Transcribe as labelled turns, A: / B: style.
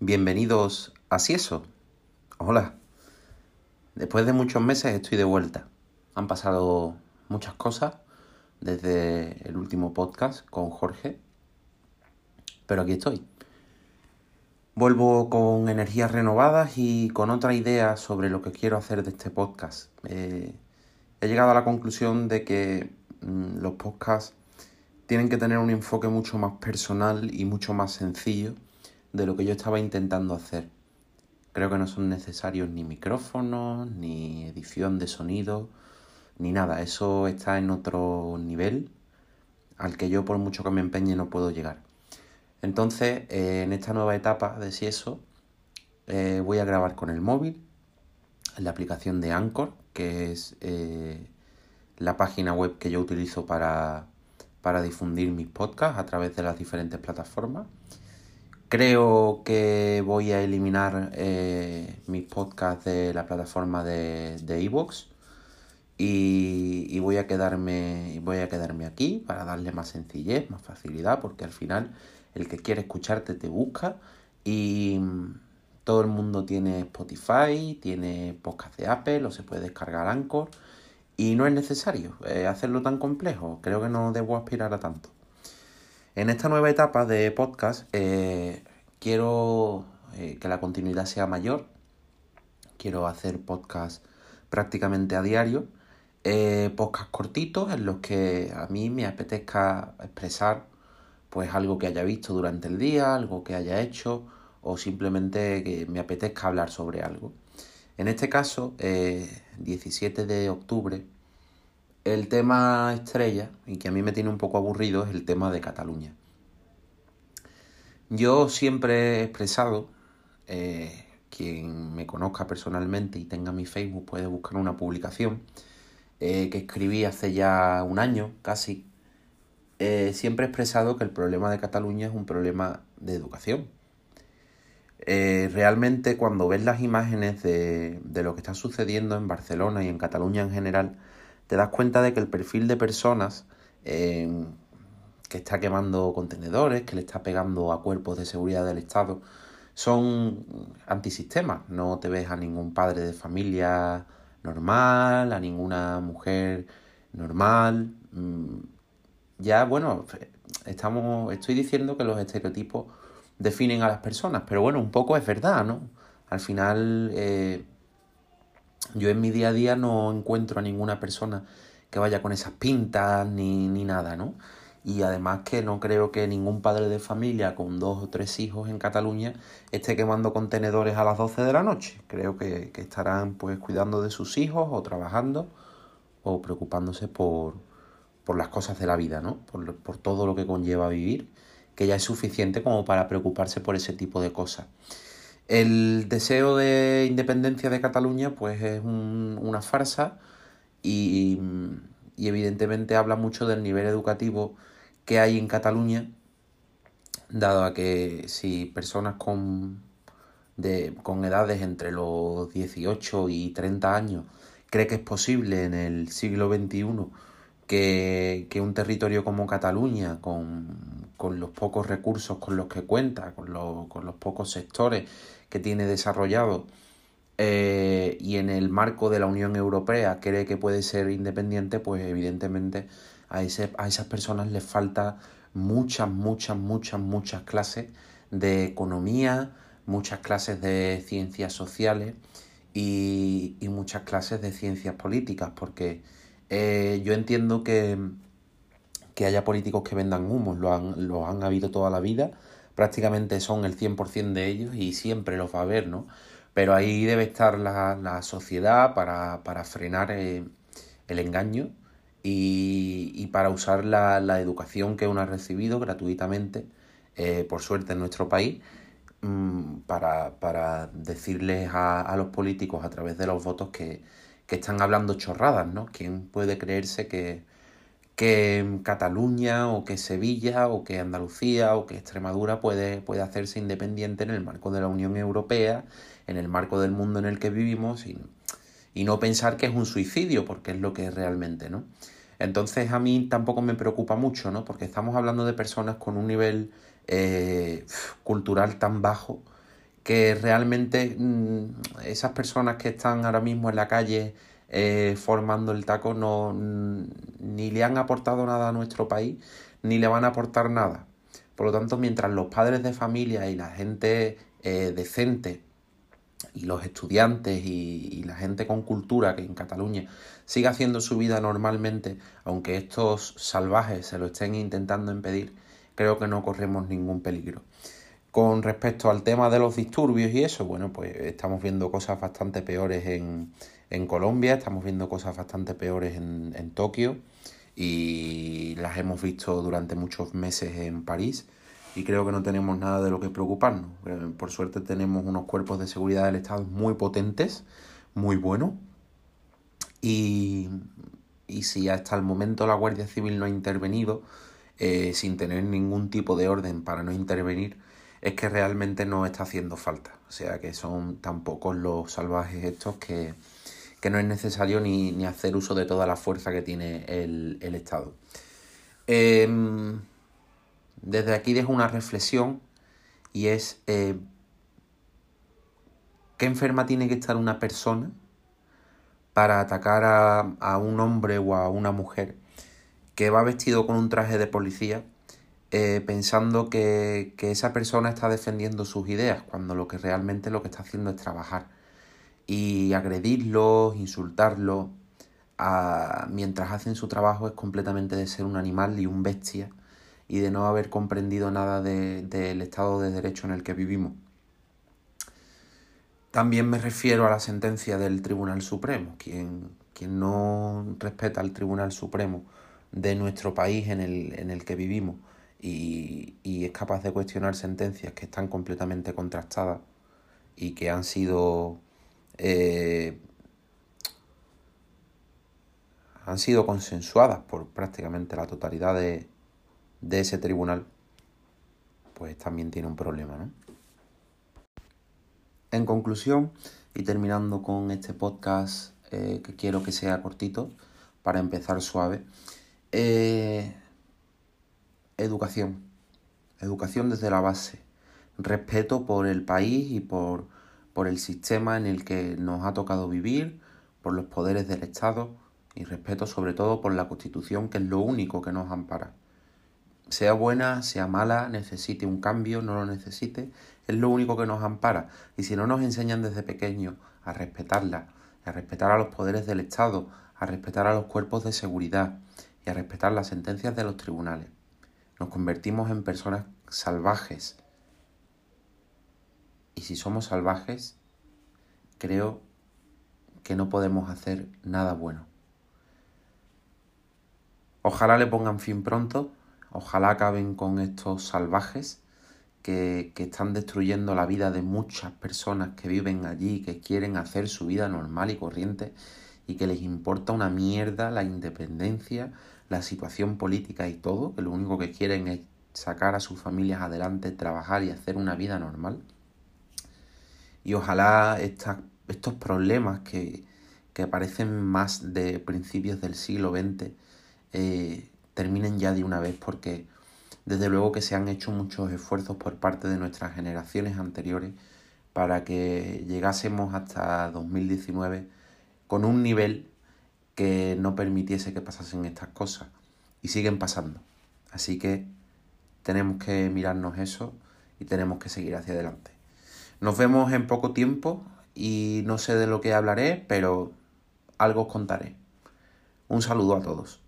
A: Bienvenidos a Cieso. Hola. Después de muchos meses estoy de vuelta. Han pasado muchas cosas desde el último podcast con Jorge. Pero aquí estoy. Vuelvo con energías renovadas y con otra idea sobre lo que quiero hacer de este podcast. Eh, he llegado a la conclusión de que mm, los podcasts tienen que tener un enfoque mucho más personal y mucho más sencillo de lo que yo estaba intentando hacer. Creo que no son necesarios ni micrófonos, ni edición de sonido, ni nada. Eso está en otro nivel al que yo por mucho que me empeñe no puedo llegar. Entonces, eh, en esta nueva etapa de si eso, eh, voy a grabar con el móvil, la aplicación de Anchor, que es eh, la página web que yo utilizo para, para difundir mis podcasts a través de las diferentes plataformas. Creo que voy a eliminar eh, mis podcasts de la plataforma de Evox y, voy a quedarme voy a quedarme aquí para darle más sencillez, más facilidad, porque al final el que quiere escucharte te busca y todo el mundo tiene Spotify, tiene podcast de Apple o se puede descargar Anchor y no es necesario eh, hacerlo tan complejo. Creo que no debo aspirar a tanto. En esta nueva etapa de podcast eh, quiero eh, que la continuidad sea mayor. Quiero hacer podcast prácticamente a diario. Eh, podcast cortitos en los que a mí me apetezca expresar pues algo que haya visto durante el día, algo que haya hecho o simplemente que me apetezca hablar sobre algo. En este caso, 17 de octubre, el tema estrella, y que a mí me tiene un poco aburrido, es el tema de Cataluña. Yo siempre he expresado, eh, quien me conozca personalmente y tenga mi Facebook puede buscar una publicación eh, que escribí hace ya un año casi. Eh, siempre he expresado que el problema de Cataluña es un problema de educación. realmente cuando ves las imágenes de, de lo que está sucediendo en Barcelona y en Cataluña en general, te das cuenta de que el perfil de personas eh, que está quemando contenedores, que le está pegando a cuerpos de seguridad del Estado, son antisistemas. No te ves a ningún padre de familia normal, a ninguna mujer normal. Mm, ya, bueno, estamos, estoy diciendo que los estereotipos definen a las personas, pero bueno, un poco es verdad, ¿no? Al final, eh, yo en mi día a día no encuentro a ninguna persona que vaya con esas pintas ni, ni nada, ¿no? Y además que no creo que ningún padre de familia con dos o tres hijos en Cataluña esté quemando contenedores a las 12 de la noche. Creo que, estarán pues cuidando de sus hijos o trabajando o preocupándose por, por las cosas de la vida, ¿no? Por, por todo lo que conlleva vivir, que ya es suficiente como para preocuparse por ese tipo de cosas. El deseo de independencia de Cataluña pues es una farsa y, evidentemente habla mucho del nivel educativo que hay en Cataluña, dado a que si personas con, con edades entre los 18 y 30 años cree que es posible en el siglo XXI que, un territorio como Cataluña, con, los pocos recursos con los que cuenta, con, con los pocos sectores que tiene desarrollado eh, y en el marco de la Unión Europea cree que puede ser independiente, pues evidentemente a, ese, a esas personas les falta muchas, muchas, muchas, muchas clases de economía, muchas clases de ciencias sociales y, muchas clases de ciencias políticas, porque eh, yo entiendo que, que haya políticos que vendan humos, lo han, lo han habido toda la vida, prácticamente son el 100% de ellos y siempre los va a haber, ¿no? Pero ahí debe estar la, sociedad para, frenar eh, el engaño y, para usar la, educación que uno ha recibido gratuitamente, eh, por suerte en nuestro país, mm, para, decirles a, los políticos a través de los votos que, que están hablando chorradas, ¿no? ¿Quién puede creerse que, que Cataluña o que Sevilla o que Andalucía o que Extremadura puede, puede hacerse independiente en el marco de la Unión Europea, en el marco del mundo en el que vivimos y, no pensar que es un suicidio porque es lo que es realmente, ¿no? Entonces a mí tampoco me preocupa mucho, ¿no? Porque estamos hablando de personas con un nivel eh, cultural tan bajo que realmente mm, esas personas que están ahora mismo en la calle eh, formando el taco no ni le han aportado nada a nuestro país ni le van a aportar nada. Por lo tanto, mientras los padres de familia y la gente eh, decente y los estudiantes y, la gente con cultura que en Cataluña siga haciendo su vida normalmente, aunque estos salvajes se lo estén intentando impedir, creo que no corremos ningún peligro. Con respecto al tema de los disturbios y eso, bueno, pues estamos viendo cosas bastante peores en, en Colombia, estamos viendo cosas bastante peores en, en Tokio y las hemos visto durante muchos meses en París y creo que no tenemos nada de lo que preocuparnos. Eh, por suerte tenemos unos cuerpos de seguridad del Estado muy potentes, muy buenos y, y si hasta el momento la Guardia Civil no ha intervenido eh, sin tener ningún tipo de orden para no intervenir, es que realmente no está haciendo falta. O sea que son tan pocos los salvajes estos que, que no es necesario ni, hacer uso de toda la fuerza que tiene el, Estado. Em, desde aquí dejo una reflexión y es eh, qué enferma tiene que estar una persona para atacar a, a, un hombre o a una mujer que va vestido con un traje de policía eh, pensando que, que, esa persona está defendiendo sus ideas cuando lo que realmente lo que está haciendo es trabajar y agredirlos, insultarlos, mientras hacen su trabajo es completamente de ser un animal y un bestia y de no haber comprendido nada del Estado de Derecho en el que vivimos. También me refiero a la sentencia del Tribunal Supremo. Quien, quien no respeta al Tribunal Supremo de nuestro país en el, en el que vivimos y, y es capaz de cuestionar sentencias que están completamente contrastadas y que han sido eh, han sido consensuadas por prácticamente la totalidad de, ese tribunal, pues también tiene un problema, ¿no? En conclusión, y terminando con este podcast eh, que quiero que sea cortito, para empezar suave, eh, educación. Educación desde la base. Respeto por el país y por por el sistema en el que nos ha tocado vivir, por los poderes del Estado y respeto sobre todo por la Constitución, que es lo único que nos ampara. Sea buena, sea mala, necesite un cambio, no lo necesite, es lo único que nos ampara. Y si no nos enseñan desde pequeños a respetarla, a respetar a los poderes del Estado, a respetar a los cuerpos de seguridad y a respetar las sentencias de los tribunales, nos convertimos en personas salvajes, y si somos salvajes, creo que no podemos hacer nada bueno. Ojalá le pongan fin pronto, ojalá acaben con estos salvajes que, que, están destruyendo la vida de muchas personas que viven allí, que quieren hacer su vida normal y corriente y que les importa una mierda la independencia, la situación política y todo, que lo único que quieren es sacar a sus familias adelante, trabajar y hacer una vida normal. Y ojalá estos problemas que, que parecen más de principios del siglo XX eh, terminen ya de una vez porque desde luego que se han hecho muchos esfuerzos por parte de nuestras generaciones anteriores para que llegásemos hasta 2019 con un nivel que no permitiese que pasasen estas cosas y siguen pasando. Así que tenemos que mirarnos eso y tenemos que seguir hacia adelante. Nos vemos en poco tiempo y no sé de lo que hablaré, pero algo os contaré. Un saludo a todos.